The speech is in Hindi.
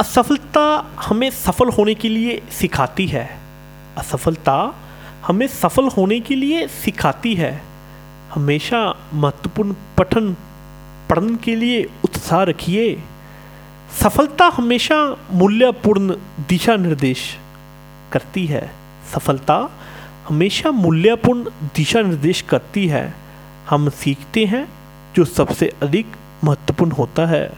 असफलता हमें सफल होने के लिए सिखाती है। असफलता हमें सफल होने के लिए सिखाती है। हमेशा महत्वपूर्ण पठन, पढ़न के लिए उत्साह रखिए। सफलता हमेशा मूल्यपूर्ण दिशा निर्देश करती है। सफलता हमेशा मूल्यपूर्ण दिशा निर्देश करती है। हम सीखते हैं जो सबसे अधिक महत्वपूर्ण होता है।